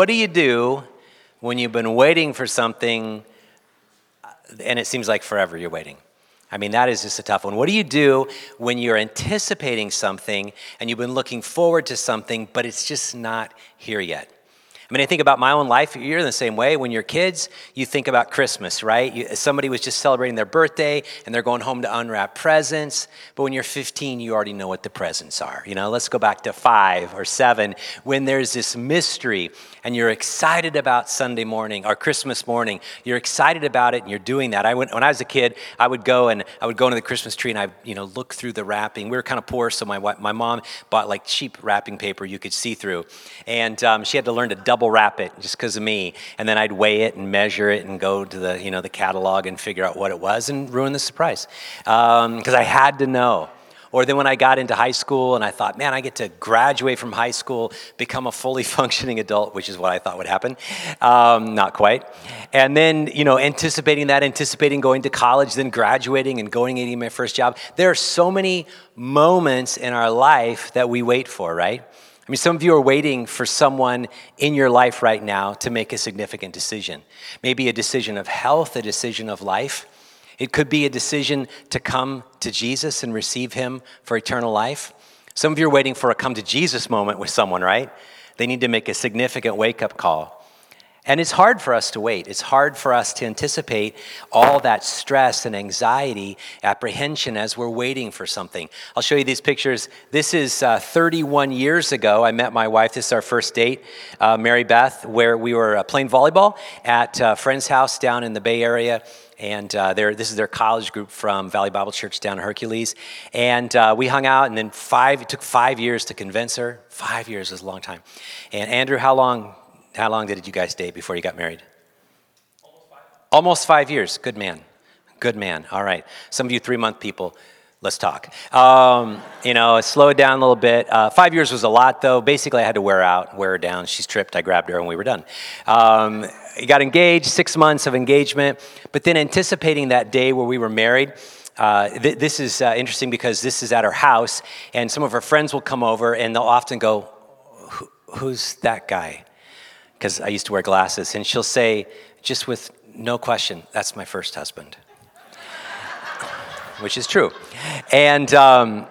What do you do when you've been waiting for something and it seems like forever you're waiting? I mean, that is just a tough one. What do you do when you're anticipating something and you've been looking forward to something, but it's just not here yet? I mean, I think about my own life. You're in the same way. When you're kids, you think about Christmas, right? You, somebody was just celebrating their birthday and they're going home to unwrap presents. But when you're 15, you already know what the presents are. You know, let's go back to five or seven when there's this mystery and you're excited about Sunday morning or Christmas morning. You're excited about it and you're doing that. I went, when I was a kid, I would go and I would go into the Christmas tree and I, you know, look through the wrapping. We were kind of poor, so my my mom bought like cheap wrapping paper you could see through, and um, she had to learn to double double wrap it just because of me. And then I'd weigh it and measure it and go to the, you know, the catalog and figure out what it was and ruin the surprise. Because um, I had to know. Or then when I got into high school and I thought, man, I get to graduate from high school, become a fully functioning adult, which is what I thought would happen. Um, not quite. And then, you know, anticipating that, anticipating going to college, then graduating and going getting my first job. There are so many moments in our life that we wait for, right? I mean, some of you are waiting for someone in your life right now to make a significant decision. Maybe a decision of health, a decision of life. It could be a decision to come to Jesus and receive Him for eternal life. Some of you are waiting for a come to Jesus moment with someone, right? They need to make a significant wake up call. And it's hard for us to wait. It's hard for us to anticipate all that stress and anxiety, apprehension as we're waiting for something. I'll show you these pictures. This is uh, 31 years ago. I met my wife. This is our first date, uh, Mary Beth, where we were uh, playing volleyball at a friend's house down in the Bay Area and uh, this is their college group from Valley Bible Church down in Hercules. And uh, we hung out, and then five, it took five years to convince her. Five years is a long time. And Andrew, how long how long did you guys date before you got married? Almost five. Years. Good man. Good man. All right. Some of you three month people, let's talk. Um, you know, slow it down a little bit. Uh, five years was a lot, though. Basically, I had to wear out, wear her down. She's tripped. I grabbed her, and we were done. Um, got engaged, six months of engagement, but then anticipating that day where we were married. Uh, th- this is uh, interesting because this is at our house, and some of our friends will come over, and they'll often go, "Who's that guy?" Because I used to wear glasses, and she'll say, just with no question, that's my first husband. Which is true. And, um,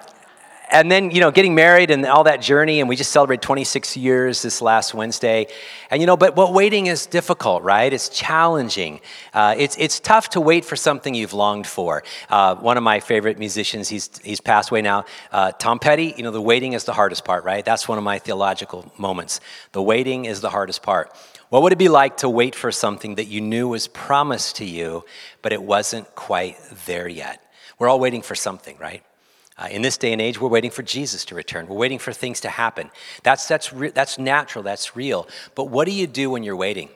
and then, you know, getting married and all that journey, and we just celebrated 26 years this last Wednesday. And, you know, but what waiting is difficult, right? It's challenging. Uh, it's, it's tough to wait for something you've longed for. Uh, one of my favorite musicians, he's, he's passed away now, uh, Tom Petty, you know, the waiting is the hardest part, right? That's one of my theological moments. The waiting is the hardest part. What would it be like to wait for something that you knew was promised to you, but it wasn't quite there yet? We're all waiting for something, right? Uh, in this day and age, we're waiting for Jesus to return. We're waiting for things to happen. That's, that's, re- that's natural, that's real. But what do you do when you're waiting?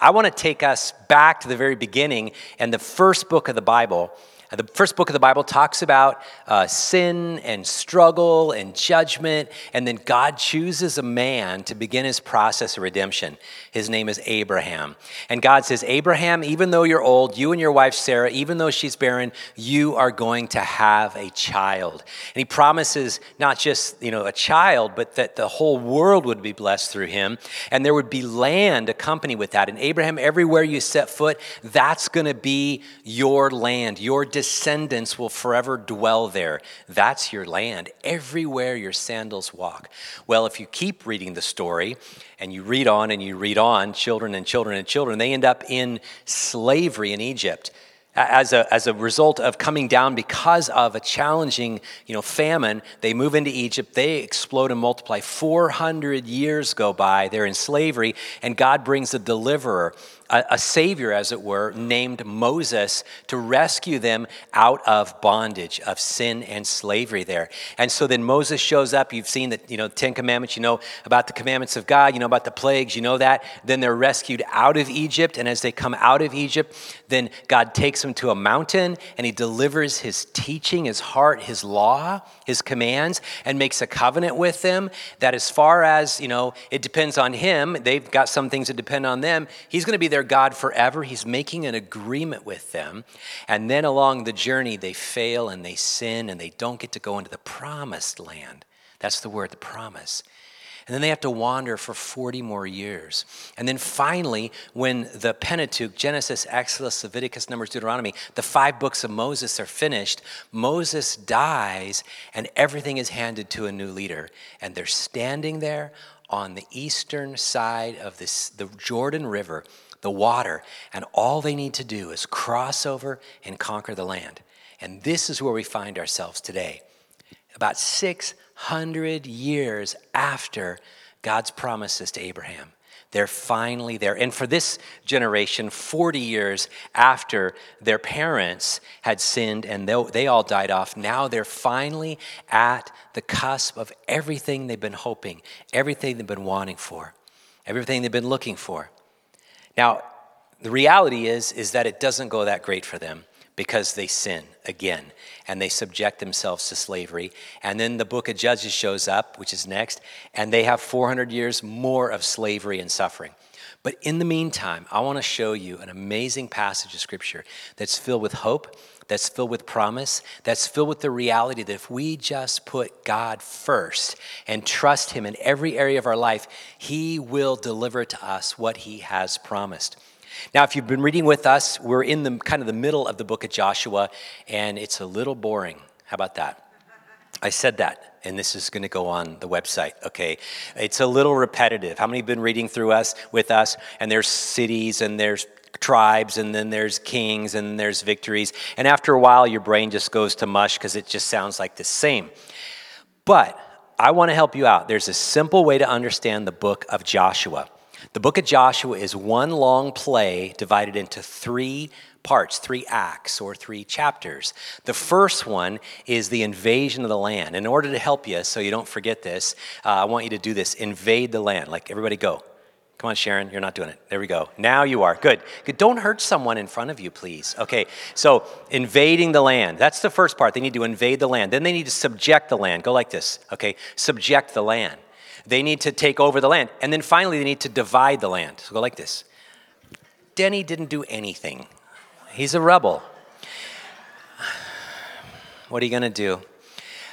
I want to take us back to the very beginning and the first book of the Bible. Uh, the first book of the Bible talks about uh, sin and struggle and judgment, and then God chooses a man to begin his process of redemption. His name is Abraham. And God says, Abraham, even though you're old, you and your wife Sarah, even though she's barren, you are going to have a child. And he promises not just, you know, a child, but that the whole world would be blessed through him, and there would be land accompanied with that. And Abraham, everywhere you set foot, that's going to be your land, your descendants will forever dwell there. That's your land, everywhere your sandals walk. Well, if you keep reading the story and you read on and you read on, children and children and children, they end up in slavery in Egypt as a, as a result of coming down because of a challenging you know, famine, they move into Egypt. They explode and multiply. 400 years go by. They're in slavery, and God brings a deliverer a, a, savior, as it were, named Moses to rescue them out of bondage, of sin and slavery there. And so then Moses shows up. You've seen the you know, Ten Commandments, you know about the commandments of God, you know about the plagues, you know that. Then they're rescued out of Egypt. And as they come out of Egypt, then God takes them to a mountain and he delivers his teaching, his heart, his law, his commands, and makes a covenant with them that as far as, you know, it depends on him, they've got some things that depend on them, he's going to be their their God forever. He's making an agreement with them. And then along the journey, they fail and they sin and they don't get to go into the promised land. That's the word, the promise. And then they have to wander for 40 more years. And then finally, when the Pentateuch, Genesis, Exodus, Leviticus, Numbers, Deuteronomy, the five books of Moses are finished, Moses dies and everything is handed to a new leader. And they're standing there on the eastern side of this, the Jordan River the water, and all they need to do is cross over and conquer the land. And this is where we find ourselves today. About 600 years after God's promises to Abraham. They're finally there. And for this generation, 40 years after their parents had sinned and they all died off, now they're finally at the cusp of everything they've been hoping, everything they've been wanting for, everything they've been looking for. Now, the reality is is that it doesn't go that great for them because they sin again and they subject themselves to slavery. And then the book of Judges shows up, which is next, and they have 400 years more of slavery and suffering. But in the meantime, I want to show you an amazing passage of scripture that's filled with hope, that's filled with promise, that's filled with the reality that if we just put God first and trust Him in every area of our life, He will deliver to us what He has promised. Now, if you've been reading with us, we're in the kind of the middle of the book of Joshua, and it's a little boring. How about that? I said that, and this is going to go on the website. Okay, it's a little repetitive. How many have been reading through us with us? And there's cities, and there's tribes, and then there's kings, and there's victories. And after a while, your brain just goes to mush because it just sounds like the same. But I want to help you out. There's a simple way to understand the book of Joshua. The book of Joshua is one long play divided into three parts, three acts or three chapters. The first one is the invasion of the land. In order to help you, so you don't forget this, uh, I want you to do this invade the land. Like, everybody go. Come on, Sharon, you're not doing it. There we go. Now you are. Good. Good. Don't hurt someone in front of you, please. Okay, so invading the land. That's the first part. They need to invade the land. Then they need to subject the land. Go like this. Okay, subject the land. They need to take over the land. And then finally, they need to divide the land. So go like this Denny didn't do anything, he's a rebel. What are you going to do?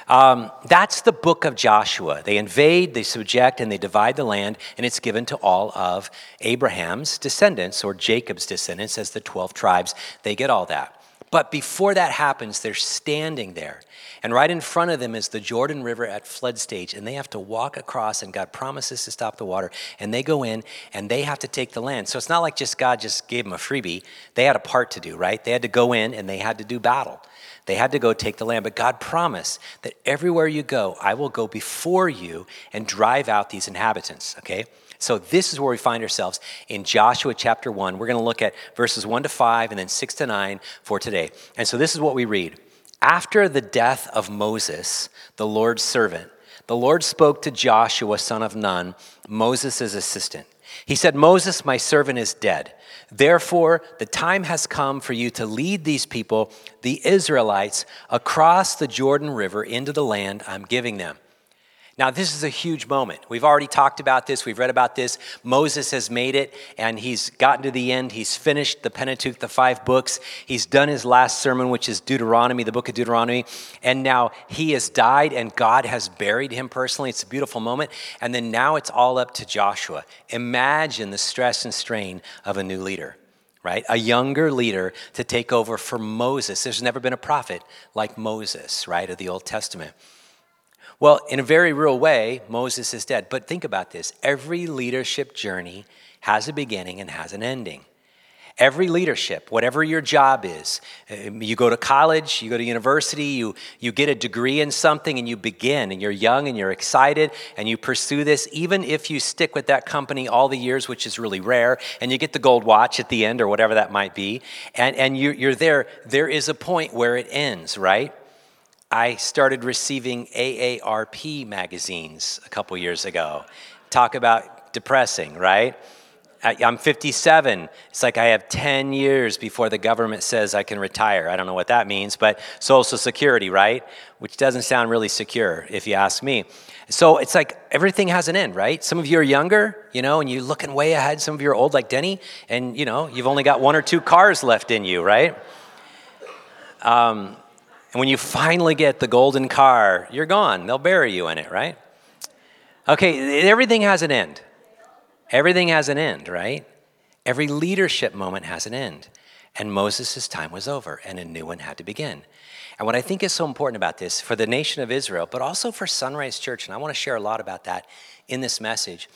Um, that's the book of Joshua. They invade, they subject, and they divide the land, and it's given to all of Abraham's descendants or Jacob's descendants as the 12 tribes. They get all that. But before that happens, they're standing there and right in front of them is the Jordan River at flood stage, and they have to walk across, and God promises to stop the water. And they go in, and they have to take the land. So it's not like just God just gave them a freebie. They had a part to do, right? They had to go in, and they had to do battle. They had to go take the land. But God promised that everywhere you go, I will go before you and drive out these inhabitants, okay? So this is where we find ourselves in Joshua chapter 1. We're going to look at verses 1 to 5 and then 6 to 9 for today. And so this is what we read. After the death of Moses, the Lord's servant, the Lord spoke to Joshua, son of Nun, Moses' assistant. He said, Moses, my servant, is dead. Therefore, the time has come for you to lead these people, the Israelites, across the Jordan River into the land I'm giving them. Now, this is a huge moment. We've already talked about this, we've read about this. Moses has made it, and he's gotten to the end. He's finished the Pentateuch, the five books. He's done his last sermon, which is Deuteronomy, the book of Deuteronomy. And now he has died, and God has buried him personally. It's a beautiful moment. And then now it's all up to Joshua. Imagine the stress and strain of a new leader right? A younger leader to take over for Moses. There's never been a prophet like Moses, right, of the Old Testament. Well, in a very real way, Moses is dead. But think about this every leadership journey has a beginning and has an ending. Every leadership, whatever your job is, um, you go to college, you go to university, you, you get a degree in something and you begin, and you're young and you're excited and you pursue this, even if you stick with that company all the years, which is really rare, and you get the gold watch at the end or whatever that might be, and, and you, you're there, there is a point where it ends, right? I started receiving AARP magazines a couple years ago. Talk about depressing, right? I'm 57. It's like I have 10 years before the government says I can retire. I don't know what that means, but Social Security, right? Which doesn't sound really secure, if you ask me. So it's like everything has an end, right? Some of you are younger, you know, and you're looking way ahead. Some of you are old, like Denny, and, you know, you've only got one or two cars left in you, right? Um, and when you finally get the golden car, you're gone. They'll bury you in it, right? Okay, everything has an end. Everything has an end, right? Every leadership moment has an end. And Moses' time was over, and a new one had to begin. And what I think is so important about this for the nation of Israel, but also for Sunrise Church, and I want to share a lot about that in this message,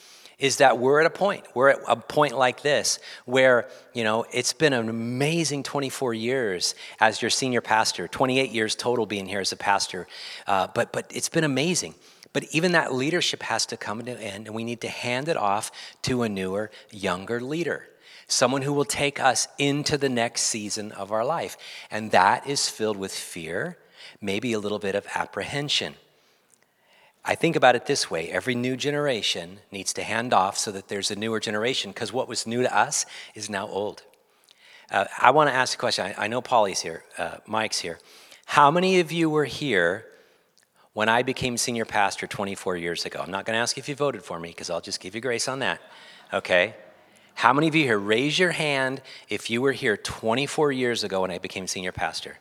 is that we're at a point, we're at a point like this where, you know, it's been an amazing 24 years as your senior pastor, 28 years total being here as a pastor, uh, but, but it's been amazing. But even that leadership has to come to an end, and we need to hand it off to a newer, younger leader. Someone who will take us into the next season of our life. And that is filled with fear, maybe a little bit of apprehension. I think about it this way every new generation needs to hand off so that there's a newer generation because what was new to us is now old. Uh, I want to ask a question. I, I know Polly's here, uh, Mike's here. How many of you were here when I became senior pastor 24 years ago? I'm not going to ask if you voted for me because I'll just give you grace on that. Okay? How many of you here, raise your hand if you were here 24 years ago when I became senior pastor?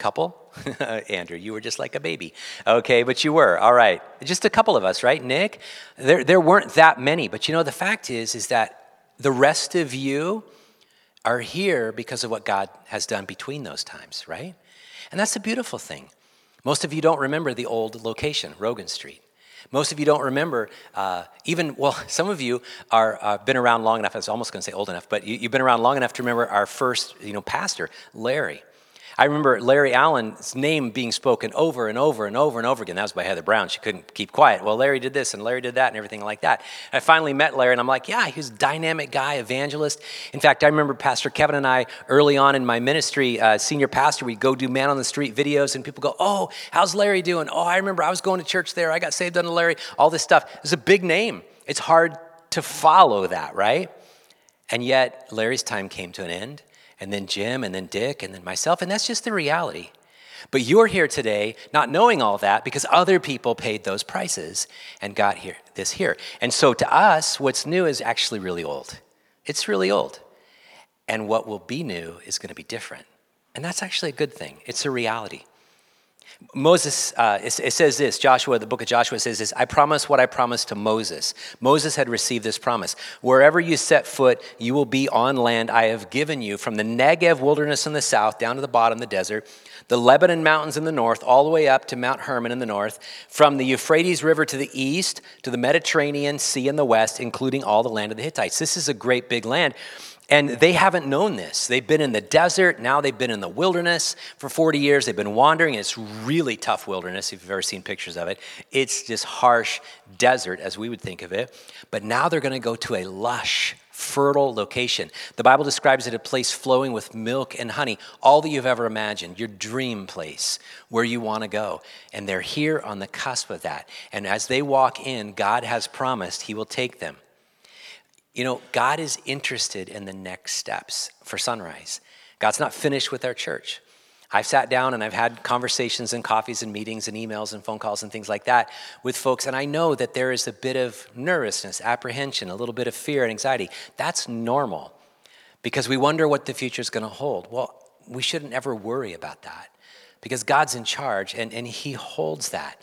Couple? Andrew, you were just like a baby. Okay, but you were. All right. Just a couple of us, right? Nick? There, there weren't that many. But you know, the fact is, is that the rest of you are here because of what God has done between those times, right? And that's a beautiful thing. Most of you don't remember the old location, Rogan Street. Most of you don't remember, uh, even, well, some of you are uh, been around long enough, I was almost going to say old enough, but you, you've been around long enough to remember our first, you know, pastor, Larry. I remember Larry Allen's name being spoken over and over and over and over again. That was by Heather Brown. She couldn't keep quiet. Well, Larry did this and Larry did that and everything like that. I finally met Larry and I'm like, yeah, he's a dynamic guy, evangelist. In fact, I remember Pastor Kevin and I early on in my ministry, uh, senior pastor, we'd go do man on the street videos and people go, oh, how's Larry doing? Oh, I remember I was going to church there. I got saved under Larry. All this stuff. It's a big name. It's hard to follow that, right? And yet, Larry's time came to an end and then Jim, and then Dick, and then myself, and that's just the reality. But you're here today not knowing all that because other people paid those prices and got here this here. And so to us, what's new is actually really old. It's really old. And what will be new is going to be different. And that's actually a good thing. It's a reality. Moses, uh, it, it, says this, Joshua, the book of Joshua says this I promise what I promised to Moses. Moses had received this promise. Wherever you set foot, you will be on land I have given you, from the Negev wilderness in the south down to the bottom, of the desert, the Lebanon mountains in the north, all the way up to Mount Hermon in the north, from the Euphrates River to the east, to the Mediterranean Sea in the west, including all the land of the Hittites. This is a great big land. And they haven't known this. They've been in the desert, now they've been in the wilderness for 40 years. They've been wandering. It's really tough wilderness if you've ever seen pictures of it. It's just harsh desert as we would think of it. But now they're going to go to a lush, fertile location. The Bible describes it a place flowing with milk and honey, all that you've ever imagined, your dream place where you want to go. And they're here on the cusp of that. And as they walk in, God has promised He will take them You know, God is interested in the next steps for Sunrise. God's not finished with our church. I've sat down and I've had conversations and coffees and meetings and emails and phone calls and things like that with folks, and I know that there is a bit of nervousness, apprehension, a little bit of fear and anxiety. That's normal because we wonder what the future is going to hold. Well, we shouldn't ever worry about that because God's in charge and, and He holds that.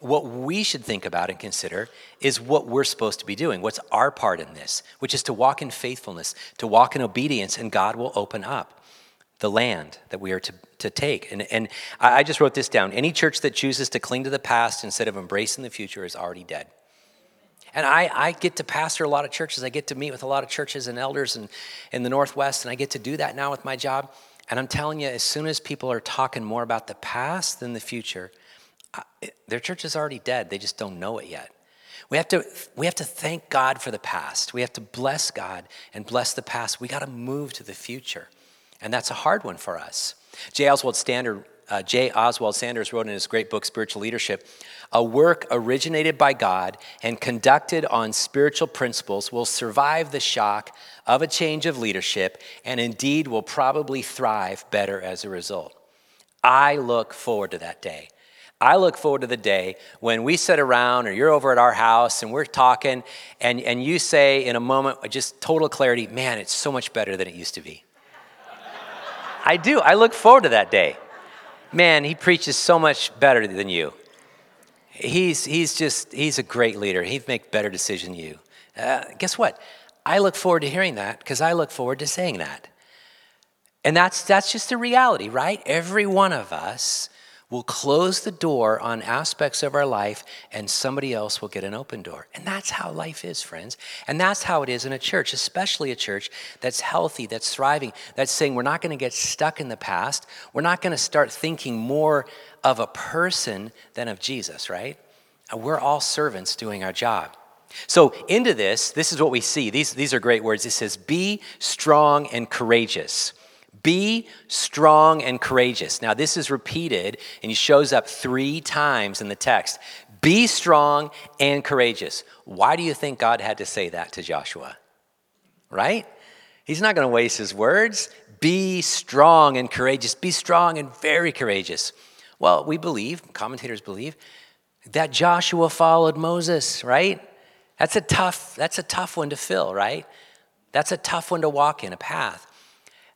What we should think about and consider is what we're supposed to be doing. What's our part in this, which is to walk in faithfulness, to walk in obedience, and God will open up the land that we are to, to take. And, and I just wrote this down. Any church that chooses to cling to the past instead of embracing the future is already dead. And I, I get to pastor a lot of churches. I get to meet with a lot of churches and elders in, in the Northwest, and I get to do that now with my job. And I'm telling you, as soon as people are talking more about the past than the future, their church is already dead. They just don't know it yet. We have to we have to thank God for the past. We have to bless God and bless the past. We got to move to the future, and that's a hard one for us. J. Oswald Standard, uh, J. Oswald Sanders wrote in his great book Spiritual Leadership, a work originated by God and conducted on spiritual principles will survive the shock of a change of leadership, and indeed will probably thrive better as a result. I look forward to that day I look forward to the day when we sit around or you're over at our house and we're talking and, and you say in a moment, just total clarity, man, it's so much better than it used to be. I do. I look forward to that day. Man, he preaches so much better than you. He's, he's just, he's a great leader. He'd make better decisions than you. Uh, guess what? I look forward to hearing that because I look forward to saying that. And that's, that's just the reality, right? Every one of us We'll close the door on aspects of our life and somebody else will get an open door. And that's how life is, friends. And that's how it is in a church, especially a church that's healthy, that's thriving, that's saying we're not going to get stuck in the past. We're not going to start thinking more of a person than of Jesus, right? Uh, we're all servants doing our job. So, into this, this is what we see. These, these are great words. It says, Be strong and courageous. Be strong and courageous. Now, this is repeated and he shows up three times in the text. Be strong and courageous. Why do you think God had to say that to Joshua? Right? He's not going to waste his words. Be strong and courageous. Be strong and very courageous. Well, we believe, commentators believe, that Joshua followed Moses, right? That's a tough, that's a tough one to fill, right? That's a tough one to walk in, a path.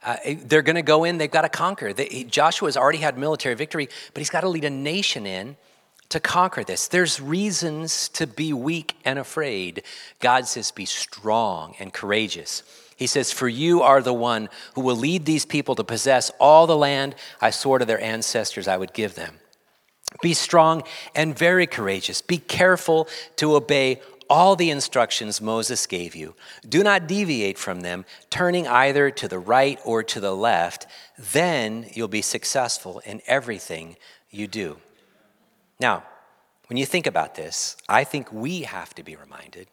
Uh, they're going to go in, they've got to conquer. They, Joshua's already had military victory, but he's got to lead a nation in to conquer this. There's reasons to be weak and afraid. God says, be strong and courageous. He says, For you are the one who will lead these people to possess all the land I swore to their ancestors I would give them. Be strong and very courageous. Be careful to obey all the instructions Moses gave you. Do not deviate from them, turning either to the right or to the left. Then you'll be successful in everything you do. Now, when you think about this, I think we have to be reminded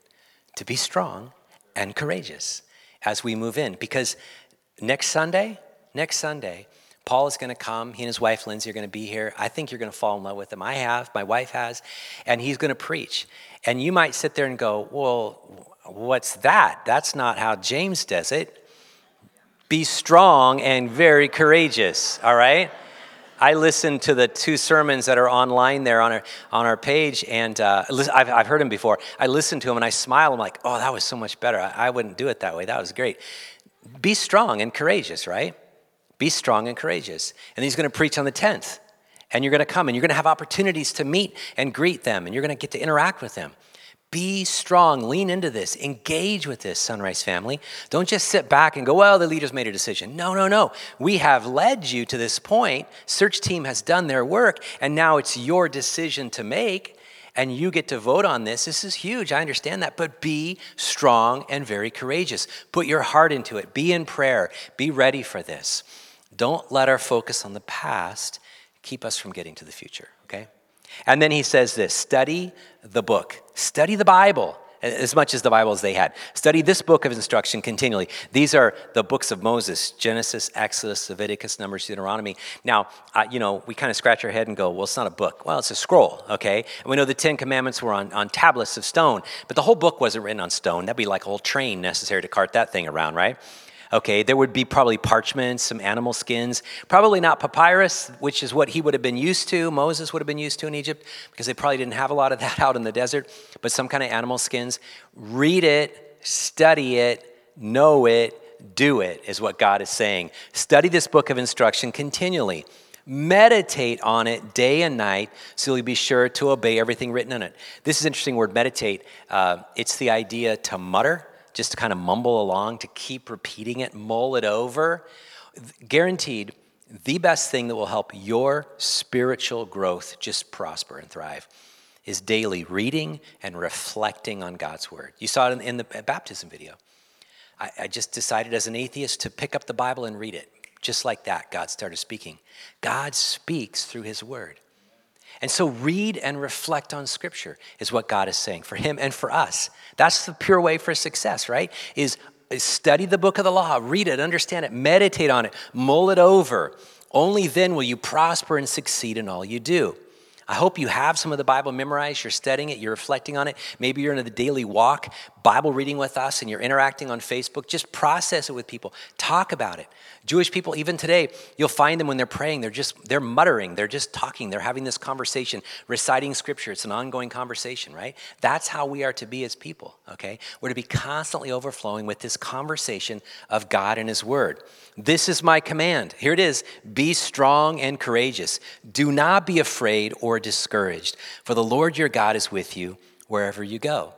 to be strong and courageous as we move in because next Sunday, next Sunday, Paul is going to come. He and his wife Lindsay are going to be here. I think you're going to fall in love with him. I have, my wife has, and he's going to preach. And you might sit there and go, Well, what's that? That's not how James does it. Be strong and very courageous, all right? I listened to the two sermons that are online there on our, on our page, and uh, I've, I've heard them before. I listened to them and I smile. I'm like, oh, that was so much better. I, I wouldn't do it that way. That was great. Be strong and courageous, right? Be strong and courageous. And he's going to preach on the 10th. And you're going to come and you're going to have opportunities to meet and greet them and you're going to get to interact with them. Be strong, lean into this, engage with this, Sunrise family. Don't just sit back and go, well, the leaders made a decision. No, no, no. We have led you to this point. Search team has done their work, and now it's your decision to make, and you get to vote on this. This is huge. I understand that. But be strong and very courageous. Put your heart into it. Be in prayer. Be ready for this. Don't let our focus on the past keep us from getting to the future, okay? And then he says this study the book, study the Bible, as much as the Bible as they had. Study this book of instruction continually. These are the books of Moses Genesis, Exodus, Leviticus, Numbers, Deuteronomy. Now, uh, you know, we kind of scratch our head and go, well, it's not a book. Well, it's a scroll, okay? And we know the Ten Commandments were on, on tablets of stone, but the whole book wasn't written on stone. That'd be like a whole train necessary to cart that thing around, right? Okay, there would be probably parchments, some animal skins, probably not papyrus, which is what he would have been used to, Moses would have been used to in Egypt, because they probably didn't have a lot of that out in the desert, but some kind of animal skins. Read it, study it, know it, do it, is what God is saying. Study this book of instruction continually. Meditate on it day and night so you'll be sure to obey everything written in it. This is interesting word, meditate. Uh, it's the idea to mutter just to kind of mumble along, to keep repeating it, mull it over. Guaranteed, the best thing that will help your spiritual growth just prosper and thrive is daily reading and reflecting on God's word. You saw it in, in the baptism video. I, I just decided as an atheist to pick up the Bible and read it. Just like that, God started speaking. God speaks through his word. And so, read and reflect on Scripture is what God is saying for him and for us. That's the pure way for success, right? Is, is study the book of the law, read it, understand it, meditate on it, mull it over. Only then will you prosper and succeed in all you do. I hope you have some of the Bible memorized, you're studying it, you're reflecting on it. Maybe you're in the daily walk, Bible reading with us, and you're interacting on Facebook. Just process it with people, talk about it. Jewish people, even today, you'll find them when they're praying, they're just, they're muttering, they're just talking, they're having this conversation, reciting scripture. It's an ongoing conversation, right? That's how we are to be as people, okay? We're to be constantly overflowing with this conversation of God and His Word. This is my command. Here it is Be strong and courageous. Do not be afraid or discouraged, for the Lord your God is with you wherever you go.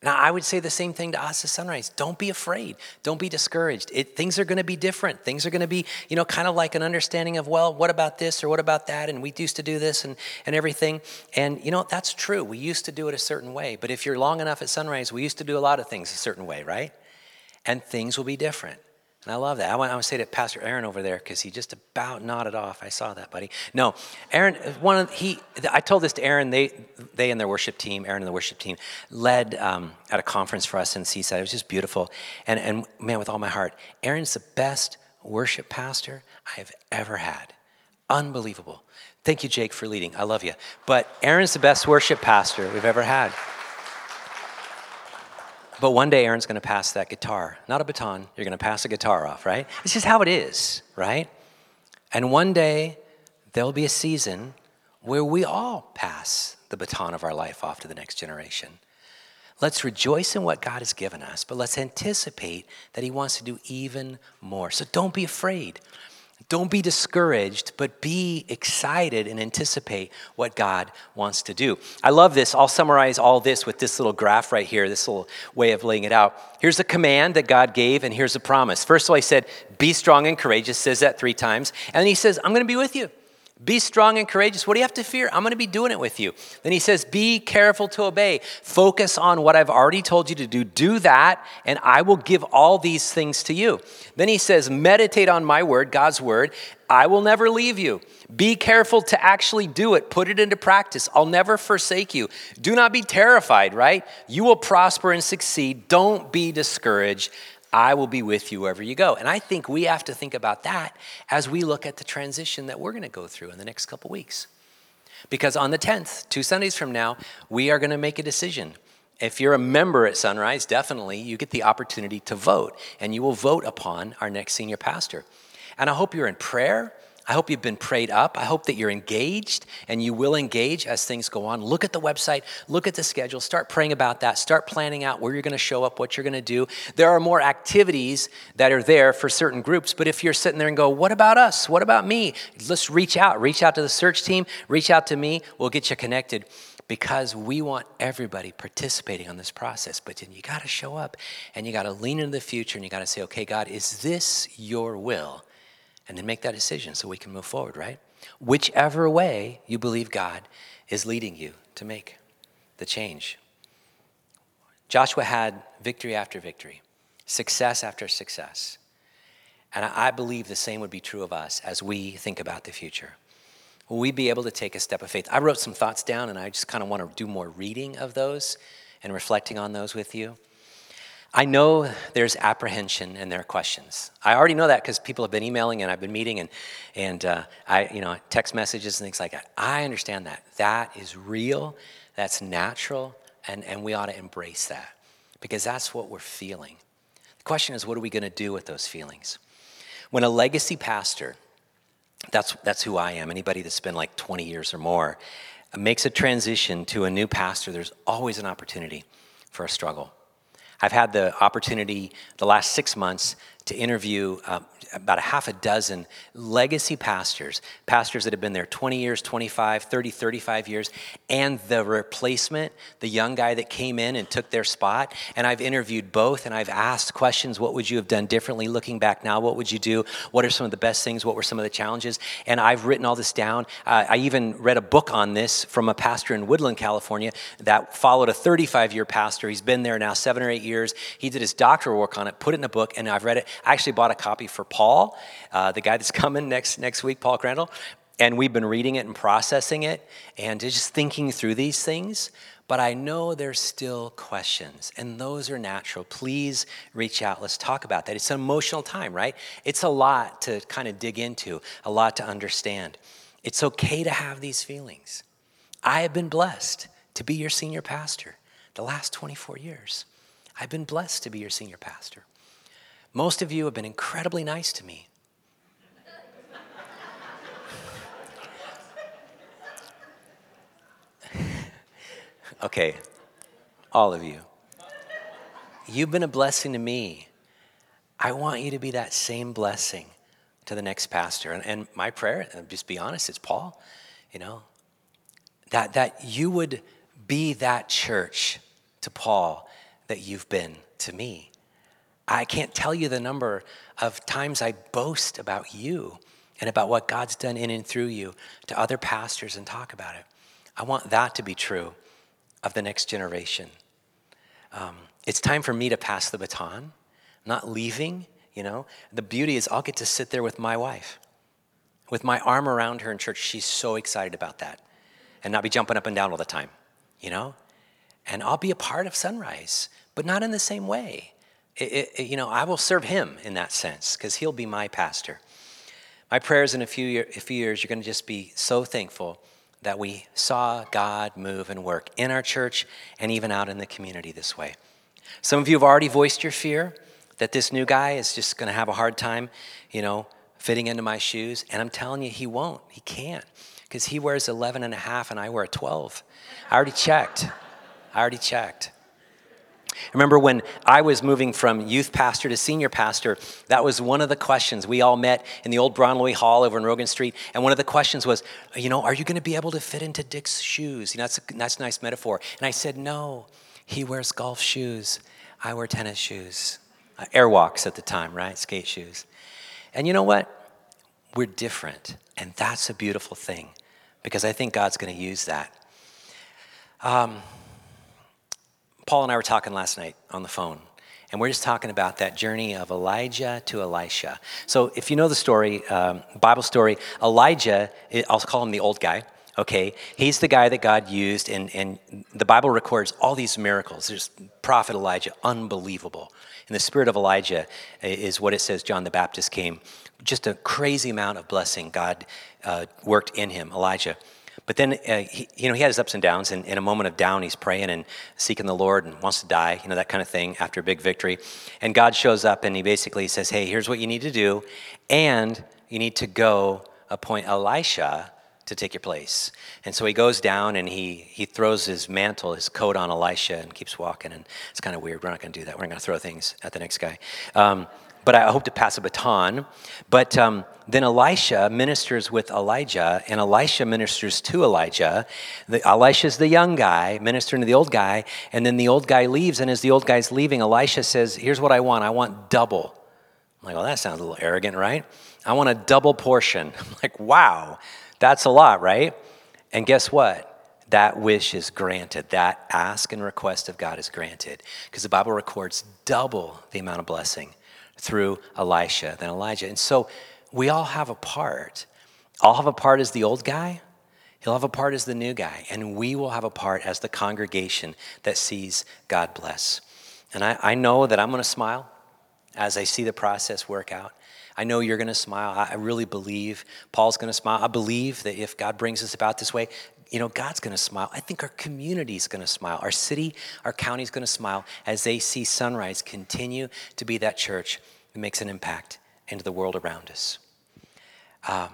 Now, I would say the same thing to us at Sunrise. Don't be afraid. Don't be discouraged. It, things are going to be different. Things are going to be, you know, kind of like an understanding of, well, what about this or what about that? And we used to do this and, and everything. And, you know, that's true. We used to do it a certain way. But if you're long enough at Sunrise, we used to do a lot of things a certain way, right? And things will be different. And I love that. I want, I want to say to Pastor Aaron over there because he just about nodded off. I saw that, buddy. No, Aaron. One of he. I told this to Aaron. They they and their worship team, Aaron and the worship team, led um, at a conference for us in Seaside. It was just beautiful. And and man, with all my heart, Aaron's the best worship pastor I have ever had. Unbelievable. Thank you, Jake, for leading. I love you. But Aaron's the best worship pastor we've ever had. But one day Aaron's going to pass that guitar, not a baton. You're going to pass a guitar off, right? It's just how it is, right? And one day there'll be a season where we all pass the baton of our life off to the next generation. Let's rejoice in what God has given us, but let's anticipate that He wants to do even more. So don't be afraid. Don't be discouraged, but be excited and anticipate what God wants to do. I love this. I'll summarize all this with this little graph right here, this little way of laying it out. Here's a command that God gave, and here's a promise. First of all, He said, Be strong and courageous, says that three times. And then He says, I'm going to be with you. Be strong and courageous. What do you have to fear? I'm going to be doing it with you. Then he says, Be careful to obey. Focus on what I've already told you to do. Do that, and I will give all these things to you. Then he says, Meditate on my word, God's word. I will never leave you. Be careful to actually do it. Put it into practice. I'll never forsake you. Do not be terrified, right? You will prosper and succeed. Don't be discouraged. I will be with you wherever you go. And I think we have to think about that as we look at the transition that we're going to go through in the next couple weeks. Because on the 10th, two Sundays from now, we are going to make a decision. If you're a member at Sunrise, definitely you get the opportunity to vote, and you will vote upon our next senior pastor. And I hope you're in prayer I hope you've been prayed up. I hope that you're engaged and you will engage as things go on. Look at the website, look at the schedule, start praying about that, start planning out where you're going to show up, what you're going to do. There are more activities that are there for certain groups, but if you're sitting there and go, What about us? What about me? Let's reach out. Reach out to the search team, reach out to me. We'll get you connected because we want everybody participating on this process. But then you got to show up and you got to lean into the future and you got to say, okay, God, is this your will? And then make that decision so we can move forward, right? Whichever way you believe God is leading you to make the change. Joshua had victory after victory, success after success. And I believe the same would be true of us as we think about the future. Will we be able to take a step of faith? I wrote some thoughts down and I just kind of want to do more reading of those and reflecting on those with you. I know there's apprehension and there are questions. I already know that because people have been emailing and I've been meeting and, and uh, I, you know, text messages and things like that. I understand that. That is real, that's natural, and, and we ought to embrace that because that's what we're feeling. The question is, what are we going to do with those feelings? When a legacy pastor, that's, that's who I am, anybody that's been like 20 years or more, makes a transition to a new pastor, there's always an opportunity for a struggle. I've had the opportunity the last six months to interview uh, about a half a dozen legacy pastors, pastors that have been there 20 years, 25, 30, 35 years, and the replacement, the young guy that came in and took their spot. And I've interviewed both and I've asked questions what would you have done differently looking back now? What would you do? What are some of the best things? What were some of the challenges? And I've written all this down. Uh, I even read a book on this from a pastor in Woodland, California, that followed a 35 year pastor. He's been there now seven or eight years. He did his doctoral work on it, put it in a book, and I've read it. I actually bought a copy for Paul, uh, the guy that's coming next, next week, Paul Crandall. And we've been reading it and processing it and just thinking through these things. But I know there's still questions, and those are natural. Please reach out. Let's talk about that. It's an emotional time, right? It's a lot to kind of dig into, a lot to understand. It's okay to have these feelings. I have been blessed to be your senior pastor the last 24 years. I've been blessed to be your senior pastor. Most of you have been incredibly nice to me. okay, all of you. You've been a blessing to me. I want you to be that same blessing to the next pastor. And, and my prayer, and just be honest, it's Paul, you know, that, that you would be that church to Paul that you've been to me. I can't tell you the number of times I boast about you and about what God's done in and through you to other pastors and talk about it. I want that to be true of the next generation. Um, it's time for me to pass the baton, not leaving, you know. The beauty is I'll get to sit there with my wife, with my arm around her in church. She's so excited about that and not be jumping up and down all the time, you know. And I'll be a part of Sunrise, but not in the same way it, it, you know, I will serve him in that sense because he'll be my pastor. My prayers in a few, year, a few years, you're going to just be so thankful that we saw God move and work in our church and even out in the community this way. Some of you have already voiced your fear that this new guy is just going to have a hard time, you know, fitting into my shoes. And I'm telling you, he won't. He can't because he wears 11 and a half and I wear 12. I already checked. I already checked. Remember when I was moving from youth pastor to senior pastor, that was one of the questions. We all met in the old Braunlois Hall over in Rogan Street, and one of the questions was, you know, are you going to be able to fit into Dick's shoes? You know, that's a, that's a nice metaphor. And I said, no, he wears golf shoes. I wear tennis shoes. Uh, airwalks at the time, right? Skate shoes. And you know what? We're different, and that's a beautiful thing because I think God's going to use that. Um, Paul and I were talking last night on the phone, and we're just talking about that journey of Elijah to Elisha. So, if you know the story, um, Bible story, Elijah, I'll call him the old guy. Okay, he's the guy that God used, and, and the Bible records all these miracles. There's prophet Elijah, unbelievable. And the spirit of Elijah is what it says John the Baptist came. Just a crazy amount of blessing God uh, worked in him, Elijah. But then, uh, he, you know, he had his ups and downs. And in a moment of down, he's praying and seeking the Lord and wants to die, you know, that kind of thing after a big victory. And God shows up and he basically says, hey, here's what you need to do. And you need to go appoint Elisha to take your place. And so he goes down and he, he throws his mantle, his coat on Elisha and keeps walking. And it's kind of weird. We're not going to do that. We're not going to throw things at the next guy. Um, but I hope to pass a baton. But um, then Elisha ministers with Elijah, and Elisha ministers to Elijah. The, Elisha's the young guy ministering to the old guy, and then the old guy leaves. And as the old guy's leaving, Elisha says, Here's what I want I want double. I'm like, Well, that sounds a little arrogant, right? I want a double portion. I'm like, Wow, that's a lot, right? And guess what? That wish is granted. That ask and request of God is granted because the Bible records double the amount of blessing through Elisha than Elijah. And so we all have a part. I'll have a part as the old guy, He'll have a part as the new guy, and we will have a part as the congregation that sees God bless. And I, I know that I'm going to smile as I see the process work out. I know you're going to smile. I really believe Paul's going to smile. I believe that if God brings us about this way, you know, God's going to smile. I think our community is going to smile. Our city, our county is going to smile as they see Sunrise continue to be that church that makes an impact into the world around us. Um,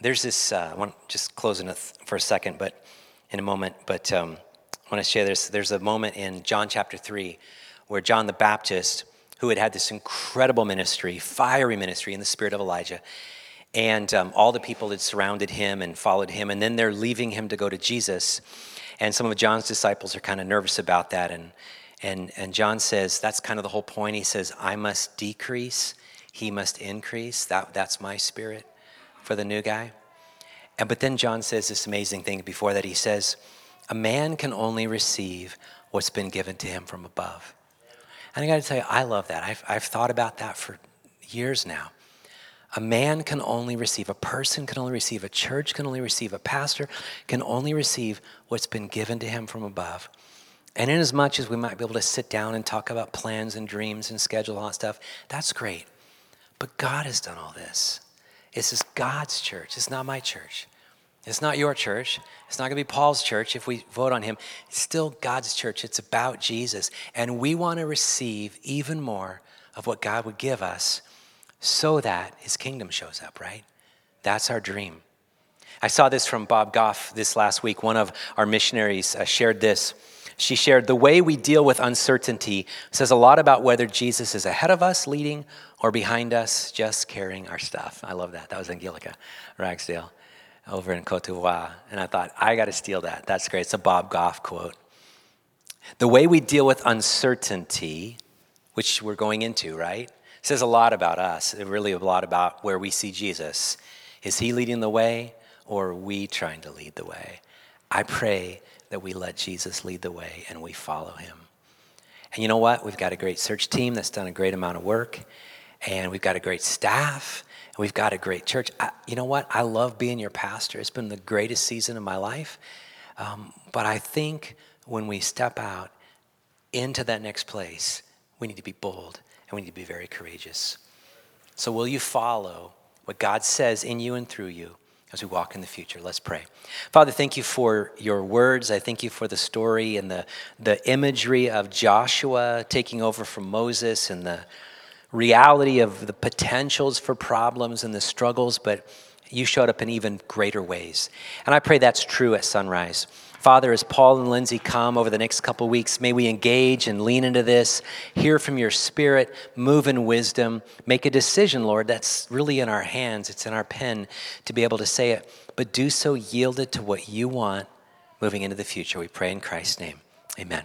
there's this, uh, I want to just close in a th- for a second, but in a moment, but um, I want to share this. There's a moment in John chapter 3 where John the Baptist, who had had this incredible ministry, fiery ministry in the spirit of Elijah, and um, all the people that surrounded him and followed him, and then they're leaving him to go to Jesus. And some of John's disciples are kind of nervous about that. And, and, and John says, that's kind of the whole point. He says, I must decrease, he must increase. That, that's my spirit for the new guy. And but then John says this amazing thing before that. He says, a man can only receive what's been given to him from above. And I got to tell you, I love that. I've, I've thought about that for years now. A man can only receive, a person can only receive, a church can only receive, a pastor can only receive what's been given to him from above. And in as much as we might be able to sit down and talk about plans and dreams and schedule all that stuff, that's great. But God has done all this. This is God's church. It's not my church. It's not your church. It's not going to be Paul's church if we vote on him. It's still God's church. It's about Jesus. And we want to receive even more of what God would give us so that his kingdom shows up, right? That's our dream. I saw this from Bob Goff this last week. One of our missionaries uh, shared this. She shared the way we deal with uncertainty says a lot about whether Jesus is ahead of us leading or behind us just carrying our stuff. I love that. That was Angelica Ragsdale over in Cote d'Ivoire. And I thought, I got to steal that. That's great. It's a Bob Goff quote. The way we deal with uncertainty, which we're going into, right? Says a lot about us, really a lot about where we see Jesus. Is he leading the way or are we trying to lead the way? I pray that we let Jesus lead the way and we follow him. And you know what? We've got a great search team that's done a great amount of work, and we've got a great staff, and we've got a great church. I, you know what? I love being your pastor. It's been the greatest season of my life. Um, but I think when we step out into that next place, we need to be bold and we need to be very courageous. So, will you follow what God says in you and through you as we walk in the future? Let's pray. Father, thank you for your words. I thank you for the story and the, the imagery of Joshua taking over from Moses and the reality of the potentials for problems and the struggles, but you showed up in even greater ways. And I pray that's true at sunrise. Father, as Paul and Lindsay come over the next couple weeks, may we engage and lean into this, hear from your spirit, move in wisdom, make a decision, Lord, that's really in our hands, it's in our pen to be able to say it, but do so yielded to what you want moving into the future. We pray in Christ's name. Amen.